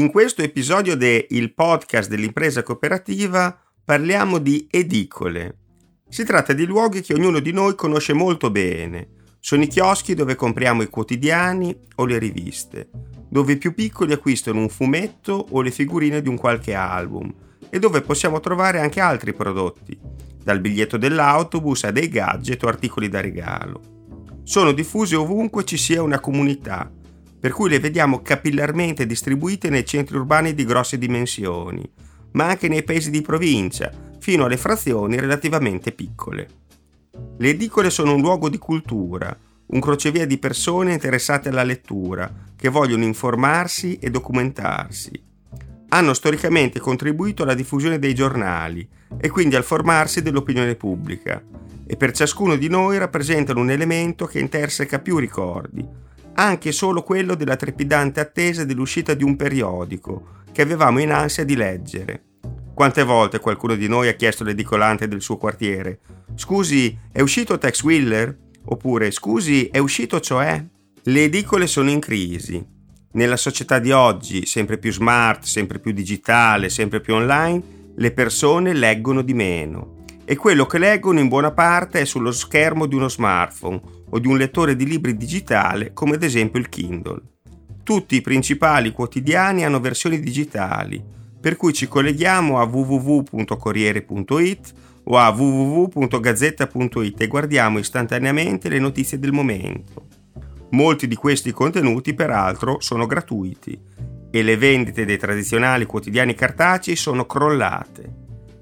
In questo episodio del podcast dell'impresa cooperativa parliamo di edicole. Si tratta di luoghi che ognuno di noi conosce molto bene. Sono i chioschi dove compriamo i quotidiani o le riviste, dove i più piccoli acquistano un fumetto o le figurine di un qualche album e dove possiamo trovare anche altri prodotti, dal biglietto dell'autobus a dei gadget o articoli da regalo. Sono diffusi ovunque ci sia una comunità per cui le vediamo capillarmente distribuite nei centri urbani di grosse dimensioni, ma anche nei paesi di provincia, fino alle frazioni relativamente piccole. Le edicole sono un luogo di cultura, un crocevia di persone interessate alla lettura, che vogliono informarsi e documentarsi. Hanno storicamente contribuito alla diffusione dei giornali e quindi al formarsi dell'opinione pubblica, e per ciascuno di noi rappresentano un elemento che interseca più ricordi, anche solo quello della trepidante attesa dell'uscita di un periodico che avevamo in ansia di leggere. Quante volte qualcuno di noi ha chiesto all'edicolante del suo quartiere: Scusi, è uscito Tex Wheeler? Oppure Scusi, è uscito cioè? Le edicole sono in crisi. Nella società di oggi, sempre più smart, sempre più digitale, sempre più online, le persone leggono di meno e quello che leggono in buona parte è sullo schermo di uno smartphone o di un lettore di libri digitale come ad esempio il Kindle. Tutti i principali quotidiani hanno versioni digitali, per cui ci colleghiamo a www.corriere.it o a www.gazzetta.it e guardiamo istantaneamente le notizie del momento. Molti di questi contenuti peraltro sono gratuiti e le vendite dei tradizionali quotidiani cartacei sono crollate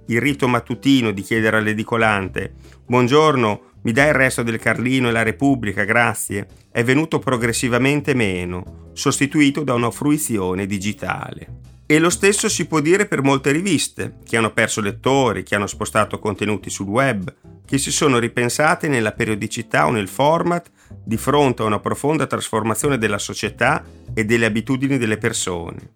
il rito mattutino di chiedere all'edicolante Buongiorno, mi dai il resto del Carlino e la Repubblica, grazie, è venuto progressivamente meno, sostituito da una fruizione digitale. E lo stesso si può dire per molte riviste, che hanno perso lettori, che hanno spostato contenuti sul web, che si sono ripensate nella periodicità o nel format di fronte a una profonda trasformazione della società e delle abitudini delle persone.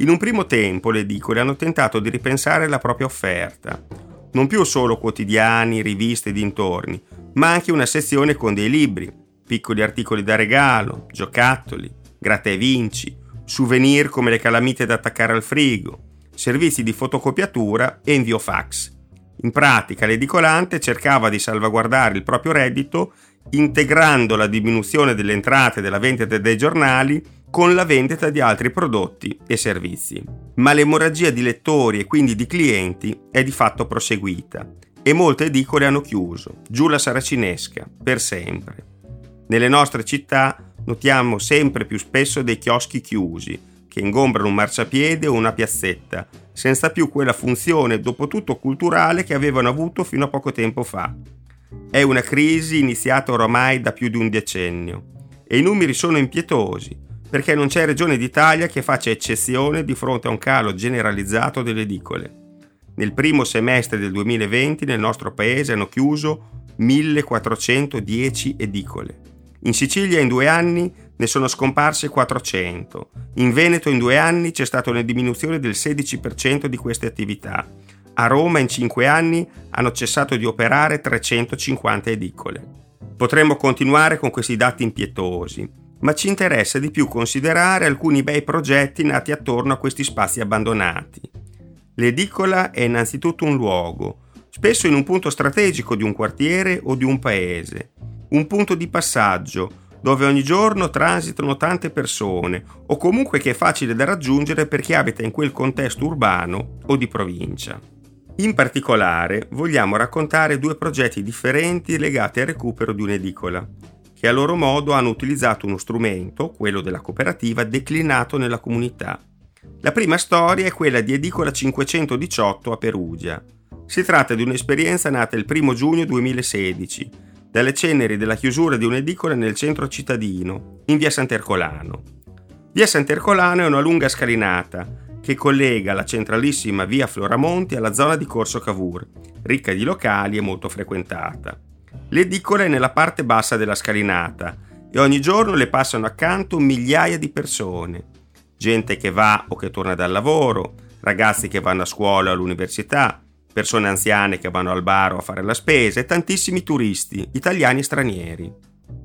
In un primo tempo le edicole hanno tentato di ripensare la propria offerta, non più solo quotidiani, riviste e dintorni, ma anche una sezione con dei libri, piccoli articoli da regalo, giocattoli, gratta e vinci, souvenir come le calamite da attaccare al frigo, servizi di fotocopiatura e invio fax. In pratica l'edicolante cercava di salvaguardare il proprio reddito integrando la diminuzione delle entrate della vendita dei giornali con la vendita di altri prodotti e servizi. Ma l'emorragia di lettori e quindi di clienti è di fatto proseguita e molte edicole hanno chiuso, giù la saracinesca, per sempre. Nelle nostre città notiamo sempre più spesso dei chioschi chiusi, che ingombrano un marciapiede o una piazzetta, senza più quella funzione dopo tutto culturale che avevano avuto fino a poco tempo fa. È una crisi iniziata oramai da più di un decennio e i numeri sono impietosi perché non c'è regione d'Italia che faccia eccezione di fronte a un calo generalizzato delle edicole. Nel primo semestre del 2020 nel nostro paese hanno chiuso 1410 edicole. In Sicilia in due anni ne sono scomparse 400. In Veneto in due anni c'è stata una diminuzione del 16% di queste attività. A Roma in cinque anni hanno cessato di operare 350 edicole. Potremmo continuare con questi dati impietosi, ma ci interessa di più considerare alcuni bei progetti nati attorno a questi spazi abbandonati. L'edicola è innanzitutto un luogo, spesso in un punto strategico di un quartiere o di un paese, un punto di passaggio dove ogni giorno transitano tante persone o comunque che è facile da raggiungere per chi abita in quel contesto urbano o di provincia. In particolare vogliamo raccontare due progetti differenti legati al recupero di un'edicola che a loro modo hanno utilizzato uno strumento, quello della cooperativa, declinato nella comunità. La prima storia è quella di Edicola 518 a Perugia. Si tratta di un'esperienza nata il 1 giugno 2016, dalle ceneri della chiusura di un'edicola nel centro cittadino, in via Sant'Ercolano. Via Sant'Ercolano è una lunga scalinata che collega la centralissima via Floramonti alla zona di Corso Cavour, ricca di locali e molto frequentata. L'edicola è nella parte bassa della scalinata e ogni giorno le passano accanto migliaia di persone. Gente che va o che torna dal lavoro, ragazzi che vanno a scuola o all'università, persone anziane che vanno al bar o a fare la spesa e tantissimi turisti, italiani e stranieri.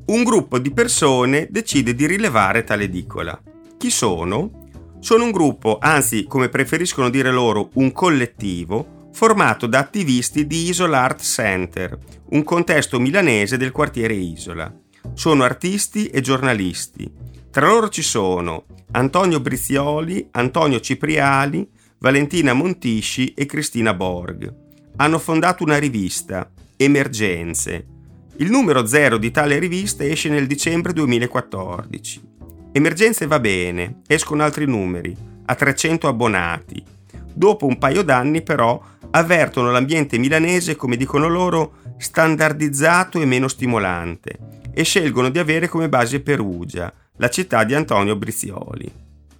Un gruppo di persone decide di rilevare tale edicola. Chi sono? Sono un gruppo, anzi come preferiscono dire loro, un collettivo, formato da attivisti di Isola Art Center, un contesto milanese del quartiere Isola. Sono artisti e giornalisti. Tra loro ci sono Antonio Brizioli, Antonio Cipriali, Valentina Montisci e Cristina Borg. Hanno fondato una rivista, Emergenze. Il numero zero di tale rivista esce nel dicembre 2014. Emergenze va bene, escono altri numeri, a 300 abbonati. Dopo un paio d'anni però avvertono l'ambiente milanese, come dicono loro, standardizzato e meno stimolante e scelgono di avere come base Perugia, la città di Antonio Brizioli.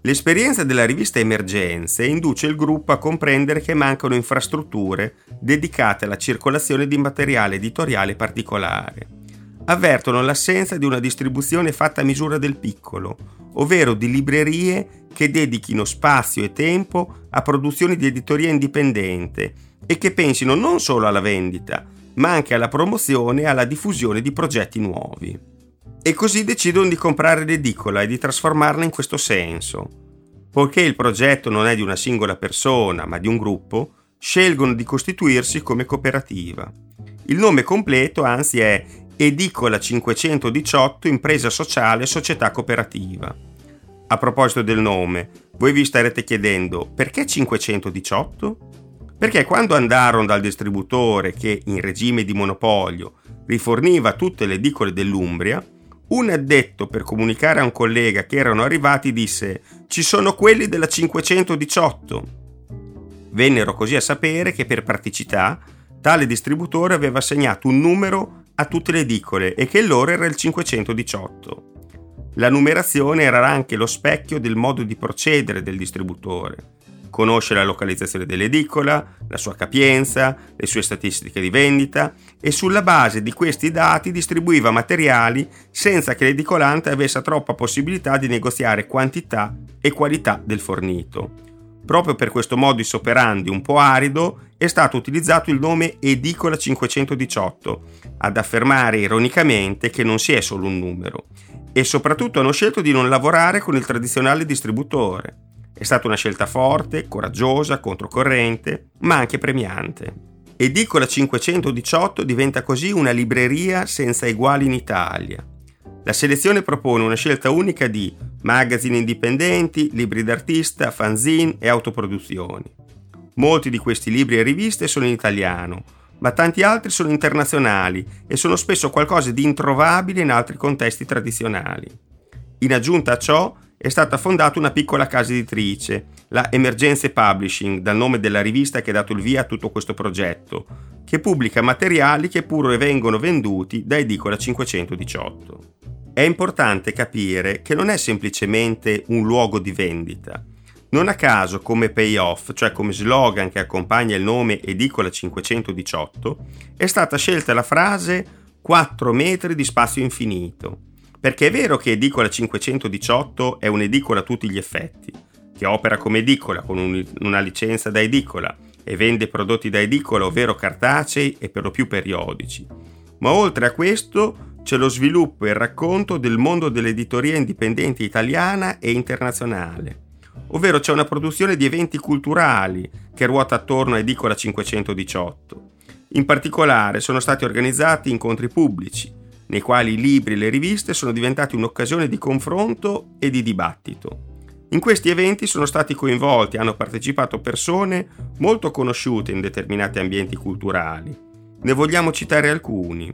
L'esperienza della rivista Emergenze induce il gruppo a comprendere che mancano infrastrutture dedicate alla circolazione di materiale editoriale particolare avvertono l'assenza di una distribuzione fatta a misura del piccolo, ovvero di librerie che dedichino spazio e tempo a produzioni di editoria indipendente e che pensino non solo alla vendita, ma anche alla promozione e alla diffusione di progetti nuovi. E così decidono di comprare l'edicola e di trasformarla in questo senso. Poiché il progetto non è di una singola persona, ma di un gruppo, scelgono di costituirsi come cooperativa. Il nome completo, anzi, è Edicola 518 Impresa Sociale Società Cooperativa. A proposito del nome, voi vi starete chiedendo perché 518? Perché quando andarono dal distributore che in regime di monopolio riforniva tutte le edicole dell'Umbria, un addetto per comunicare a un collega che erano arrivati disse ci sono quelli della 518. Vennero così a sapere che per praticità tale distributore aveva assegnato un numero a tutte le edicole e che loro era il 518. La numerazione era anche lo specchio del modo di procedere del distributore. Conosce la localizzazione dell'edicola, la sua capienza, le sue statistiche di vendita e sulla base di questi dati distribuiva materiali senza che l'edicolante avesse troppa possibilità di negoziare quantità e qualità del fornito. Proprio per questo modus operandi un po' arido è stato utilizzato il nome Edicola 518, ad affermare ironicamente che non si è solo un numero, e soprattutto hanno scelto di non lavorare con il tradizionale distributore. È stata una scelta forte, coraggiosa, controcorrente, ma anche premiante. Edicola 518 diventa così una libreria senza eguali in Italia. La selezione propone una scelta unica di magazine indipendenti, libri d'artista, fanzine e autoproduzioni. Molti di questi libri e riviste sono in italiano, ma tanti altri sono internazionali e sono spesso qualcosa di introvabile in altri contesti tradizionali. In aggiunta a ciò è stata fondata una piccola casa editrice, la Emergenze Publishing, dal nome della rivista che ha dato il via a tutto questo progetto, che pubblica materiali che pure vengono venduti da Edicola 518. È importante capire che non è semplicemente un luogo di vendita, non a caso come payoff, cioè come slogan che accompagna il nome Edicola 518, è stata scelta la frase 4 metri di spazio infinito, perché è vero che Edicola 518 è un'edicola a tutti gli effetti, che opera come edicola con un, una licenza da edicola e vende prodotti da edicola, ovvero cartacei e per lo più periodici. Ma oltre a questo c'è lo sviluppo e il racconto del mondo dell'editoria indipendente italiana e internazionale ovvero c'è una produzione di eventi culturali che ruota attorno a Edicola 518. In particolare sono stati organizzati incontri pubblici, nei quali i libri e le riviste sono diventati un'occasione di confronto e di dibattito. In questi eventi sono stati coinvolti e hanno partecipato persone molto conosciute in determinati ambienti culturali. Ne vogliamo citare alcuni.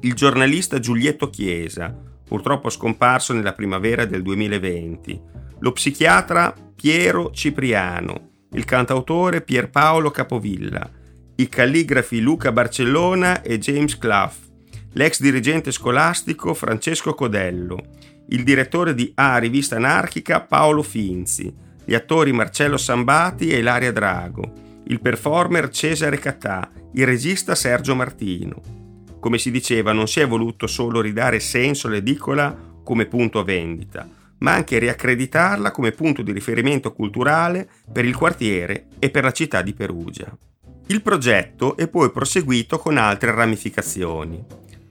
Il giornalista Giulietto Chiesa, purtroppo scomparso nella primavera del 2020, lo psichiatra Piero Cipriano, il cantautore Pierpaolo Capovilla, i calligrafi Luca Barcellona e James Clough, l'ex dirigente scolastico Francesco Codello, il direttore di A Rivista Anarchica Paolo Finzi, gli attori Marcello Sambati e Ilaria Drago, il performer Cesare Catà, il regista Sergio Martino. Come si diceva, non si è voluto solo ridare senso all'edicola come punto vendita, ma anche riaccreditarla come punto di riferimento culturale per il quartiere e per la città di Perugia. Il progetto è poi proseguito con altre ramificazioni.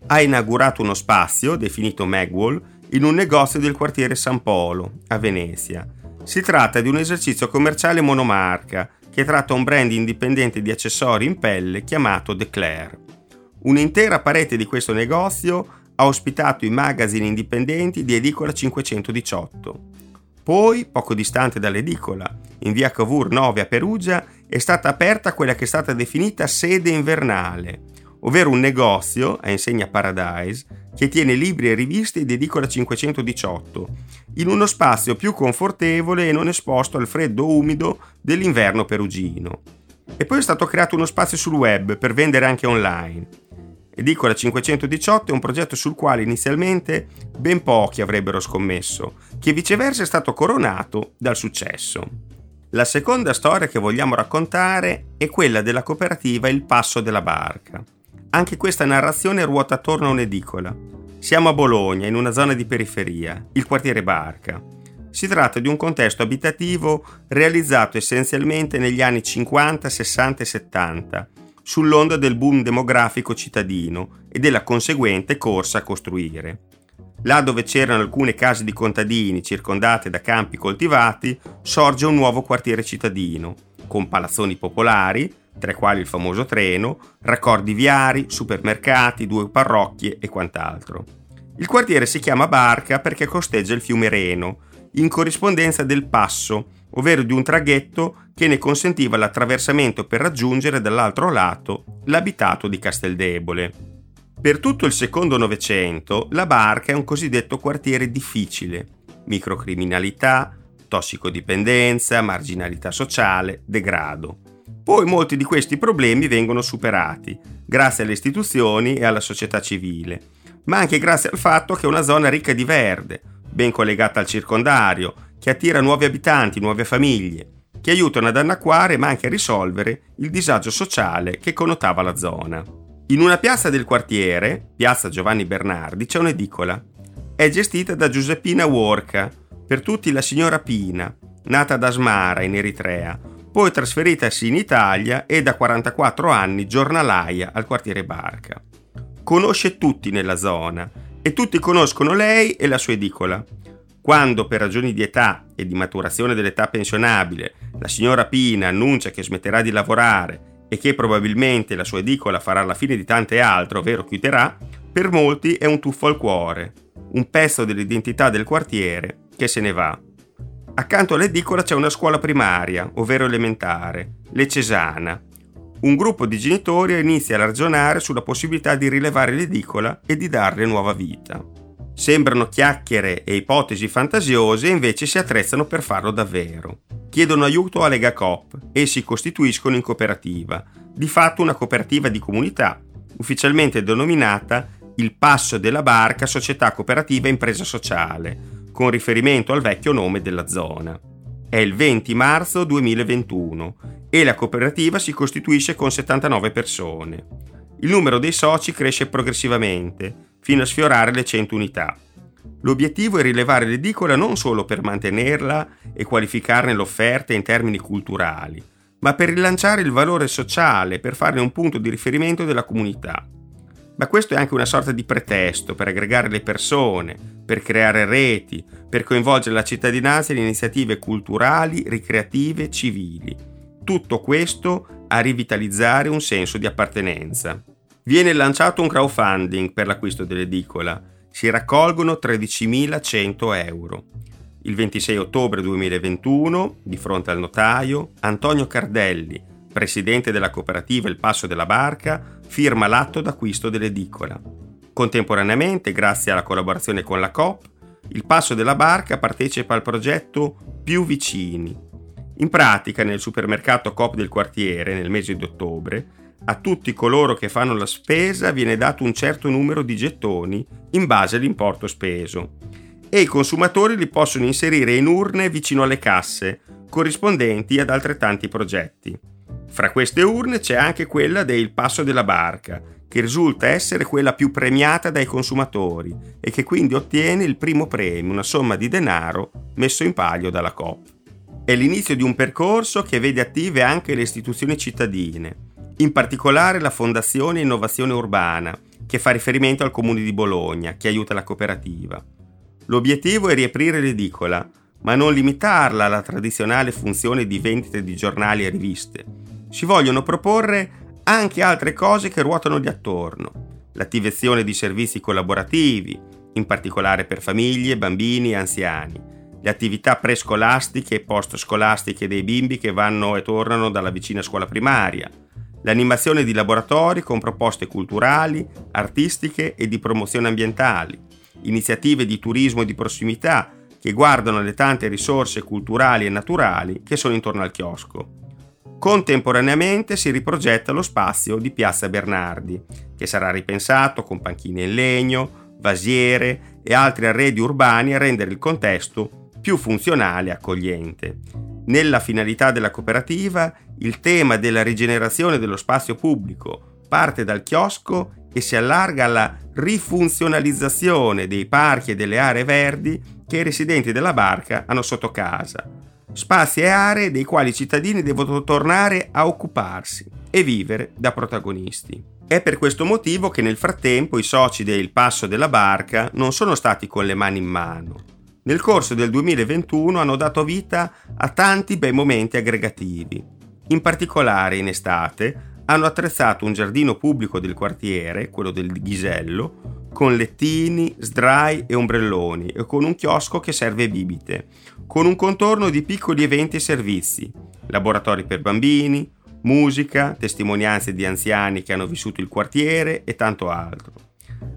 Ha inaugurato uno spazio, definito Magwall, in un negozio del quartiere San Polo, a Venezia, Si tratta di un esercizio commerciale monomarca che tratta un brand indipendente di accessori in pelle chiamato Declare. Un'intera parete di questo negozio ha ospitato i magazine indipendenti di Edicola 518. Poi, poco distante dall'edicola, in via Cavour 9 a Perugia, è stata aperta quella che è stata definita sede invernale, ovvero un negozio a insegna Paradise che tiene libri e riviste di edicola 518, in uno spazio più confortevole e non esposto al freddo umido dell'inverno perugino. E poi è stato creato uno spazio sul web per vendere anche online. Edicola 518 è un progetto sul quale inizialmente ben pochi avrebbero scommesso, che viceversa è stato coronato dal successo. La seconda storia che vogliamo raccontare è quella della cooperativa Il Passo della Barca. Anche questa narrazione ruota attorno a un'edicola. Siamo a Bologna, in una zona di periferia, il quartiere Barca. Si tratta di un contesto abitativo realizzato essenzialmente negli anni 50, 60 e 70, sull'onda del boom demografico cittadino e della conseguente corsa a costruire. Là dove c'erano alcune case di contadini circondate da campi coltivati, sorge un nuovo quartiere cittadino, con palazzoni popolari, tra i quali il famoso treno, raccordi viari, supermercati, due parrocchie e quant'altro. Il quartiere si chiama Barca perché costeggia il fiume Reno, in corrispondenza del passo, ovvero di un traghetto che ne consentiva l'attraversamento per raggiungere dall'altro lato l'abitato di Casteldebole. Per tutto il secondo Novecento la Barca è un cosiddetto quartiere difficile, microcriminalità, tossicodipendenza, marginalità sociale, degrado. Poi molti di questi problemi vengono superati, grazie alle istituzioni e alla società civile, ma anche grazie al fatto che è una zona ricca di verde, ben collegata al circondario, che attira nuovi abitanti, nuove famiglie, che aiutano ad annacquare ma anche a risolvere il disagio sociale che connotava la zona. In una piazza del quartiere, piazza Giovanni Bernardi, c'è un'edicola. È gestita da Giuseppina Worca, per tutti la signora Pina, nata da Asmara in Eritrea, poi trasferitasi in Italia e da 44 anni giornalaia al quartiere Barca. Conosce tutti nella zona e tutti conoscono lei e la sua edicola. Quando per ragioni di età e di maturazione dell'età pensionabile la signora Pina annuncia che smetterà di lavorare e che probabilmente la sua edicola farà la fine di tante altre, ovvero chiuderà, per molti è un tuffo al cuore, un pezzo dell'identità del quartiere che se ne va. Accanto all'edicola c'è una scuola primaria, ovvero elementare, l'Ecesana. Un gruppo di genitori inizia a ragionare sulla possibilità di rilevare l'edicola e di darle nuova vita. Sembrano chiacchiere e ipotesi fantasiose invece si attrezzano per farlo davvero. Chiedono aiuto a Lega Coop e si costituiscono in cooperativa, di fatto una cooperativa di comunità, ufficialmente denominata il Passo della Barca Società Cooperativa Impresa Sociale, con riferimento al vecchio nome della zona. È il 20 marzo 2021 e la cooperativa si costituisce con 79 persone. Il numero dei soci cresce progressivamente, fino a sfiorare le 100 unità. L'obiettivo è rilevare l'edicola non solo per mantenerla e qualificarne l'offerta in termini culturali, ma per rilanciare il valore sociale, per farne un punto di riferimento della comunità. Ma questo è anche una sorta di pretesto per aggregare le persone, per creare reti, per coinvolgere la cittadinanza in iniziative culturali, ricreative, civili. Tutto questo a rivitalizzare un senso di appartenenza. Viene lanciato un crowdfunding per l'acquisto dell'edicola. Si raccolgono 13.100 euro. Il 26 ottobre 2021, di fronte al notaio, Antonio Cardelli, presidente della cooperativa Il Passo della Barca, firma l'atto d'acquisto dell'edicola. Contemporaneamente, grazie alla collaborazione con la COP, il Passo della Barca partecipa al progetto Più Vicini. In pratica, nel supermercato Coop del quartiere, nel mese di ottobre, a tutti coloro che fanno la spesa viene dato un certo numero di gettoni in base all'importo speso e i consumatori li possono inserire in urne vicino alle casse, corrispondenti ad altrettanti progetti. Fra queste urne c'è anche quella del Passo della Barca, che risulta essere quella più premiata dai consumatori e che quindi ottiene il primo premio, una somma di denaro messo in palio dalla COP. È l'inizio di un percorso che vede attive anche le istituzioni cittadine, in particolare la Fondazione Innovazione Urbana, che fa riferimento al Comune di Bologna, che aiuta la cooperativa. L'obiettivo è riaprire l'edicola, ma non limitarla alla tradizionale funzione di vendita di giornali e riviste. Si vogliono proporre anche altre cose che ruotano lì attorno. L'attivazione di servizi collaborativi, in particolare per famiglie, bambini e anziani, le attività prescolastiche e postscolastiche dei bimbi che vanno e tornano dalla vicina scuola primaria, l'animazione di laboratori con proposte culturali, artistiche e di promozione ambientali, iniziative di turismo e di prossimità che guardano le tante risorse culturali e naturali che sono intorno al chiosco. Contemporaneamente si riprogetta lo spazio di Piazza Bernardi, che sarà ripensato con panchine in legno, vasiere e altri arredi urbani a rendere il contesto più funzionale e accogliente. Nella finalità della cooperativa, il tema della rigenerazione dello spazio pubblico parte dal chiosco e si allarga alla rifunzionalizzazione dei parchi e delle aree verdi che i residenti della barca hanno sotto casa. Spazi e aree dei quali i cittadini devono tornare a occuparsi e vivere da protagonisti. È per questo motivo che nel frattempo i soci del Passo della Barca non sono stati con le mani in mano nel corso del 2021 hanno dato vita a tanti bei momenti aggregativi. In particolare in estate hanno attrezzato un giardino pubblico del quartiere, quello del Ghisello, con lettini, sdrai e ombrelloni e con un chiosco che serve bibite, con un contorno di piccoli eventi e servizi, laboratori per bambini, musica, testimonianze di anziani che hanno vissuto il quartiere e tanto altro.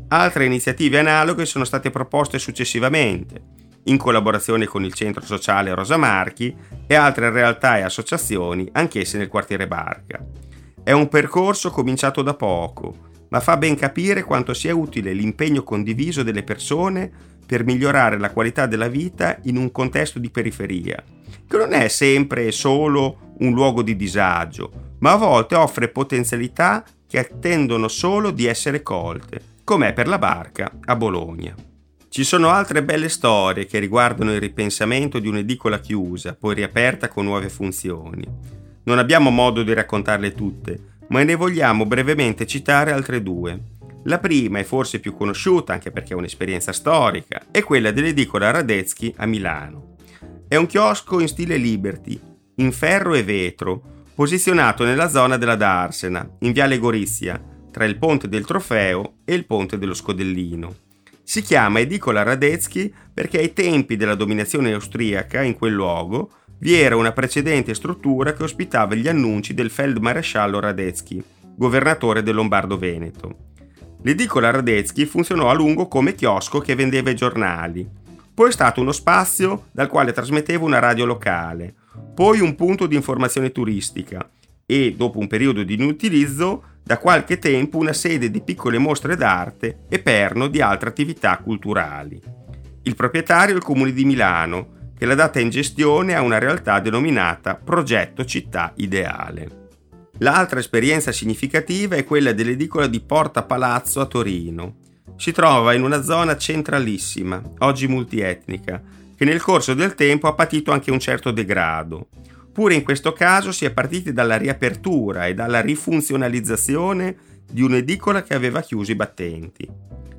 Altre iniziative analoghe sono state proposte successivamente, in collaborazione con il centro sociale Rosa Marchi e altre realtà e associazioni, anch'esse nel quartiere Barca. È un percorso cominciato da poco, ma fa ben capire quanto sia utile l'impegno condiviso delle persone per migliorare la qualità della vita in un contesto di periferia, che non è sempre e solo un luogo di disagio, ma a volte offre potenzialità che attendono solo di essere colte, com'è per la barca a Bologna. Ci sono altre belle storie che riguardano il ripensamento di un'edicola chiusa, poi riaperta con nuove funzioni. Non abbiamo modo di raccontarle tutte, ma ne vogliamo brevemente citare altre due. La prima, e forse più conosciuta anche perché è un'esperienza storica, è quella dell'edicola Radetzky a Milano. È un chiosco in stile Liberty, in ferro e vetro, posizionato nella zona della Darsena, in viale Gorizia, tra il ponte del Trofeo e il ponte dello Scodellino. Si chiama Edicola Radetzky perché ai tempi della dominazione austriaca in quel luogo vi era una precedente struttura che ospitava gli annunci del feldmaresciallo Radetzky, governatore del Lombardo-Veneto. L'edicola Radetzky funzionò a lungo come chiosco che vendeva i giornali. Poi è stato uno spazio dal quale trasmetteva una radio locale, poi un punto di informazione turistica e, dopo un periodo di inutilizzo, da qualche tempo una sede di piccole mostre d'arte e perno di altre attività culturali. Il proprietario è il Comune di Milano, che l'ha data in gestione a una realtà denominata Progetto Città Ideale. L'altra esperienza significativa è quella dell'edicola di Porta Palazzo a Torino. Si trova in una zona centralissima, oggi multietnica, che nel corso del tempo ha patito anche un certo degrado. Pure in questo caso si è partiti dalla riapertura e dalla rifunzionalizzazione di un'edicola che aveva chiuso i battenti.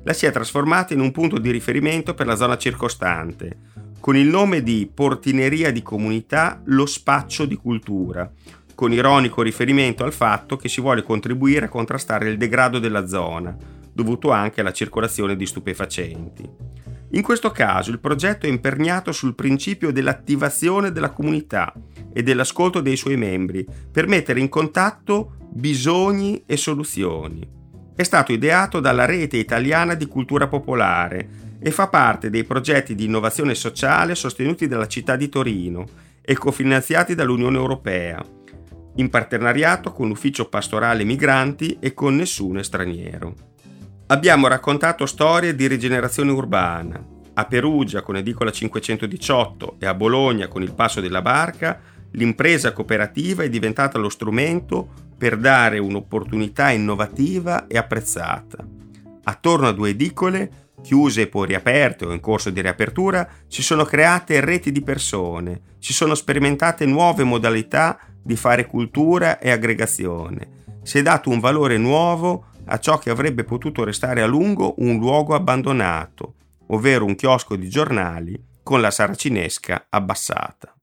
La si è trasformata in un punto di riferimento per la zona circostante, con il nome di Portineria di Comunità Lo Spaccio di Cultura, con ironico riferimento al fatto che si vuole contribuire a contrastare il degrado della zona, dovuto anche alla circolazione di stupefacenti. In questo caso il progetto è imperniato sul principio dell'attivazione della comunità e dell'ascolto dei suoi membri per mettere in contatto bisogni e soluzioni. È stato ideato dalla Rete Italiana di Cultura Popolare e fa parte dei progetti di innovazione sociale sostenuti dalla città di Torino e cofinanziati dall'Unione Europea, in partenariato con l'Ufficio Pastorale Migranti e con Nessuno Straniero. Abbiamo raccontato storie di rigenerazione urbana. A Perugia con Edicola 518 e a Bologna con il Passo della Barca, l'impresa cooperativa è diventata lo strumento per dare un'opportunità innovativa e apprezzata. Attorno a due edicole, chiuse e poi riaperte o in corso di riapertura, si sono create reti di persone, si sono sperimentate nuove modalità di fare cultura e aggregazione. Si è dato un valore nuovo a ciò che avrebbe potuto restare a lungo un luogo abbandonato, ovvero un chiosco di giornali con la saracinesca abbassata.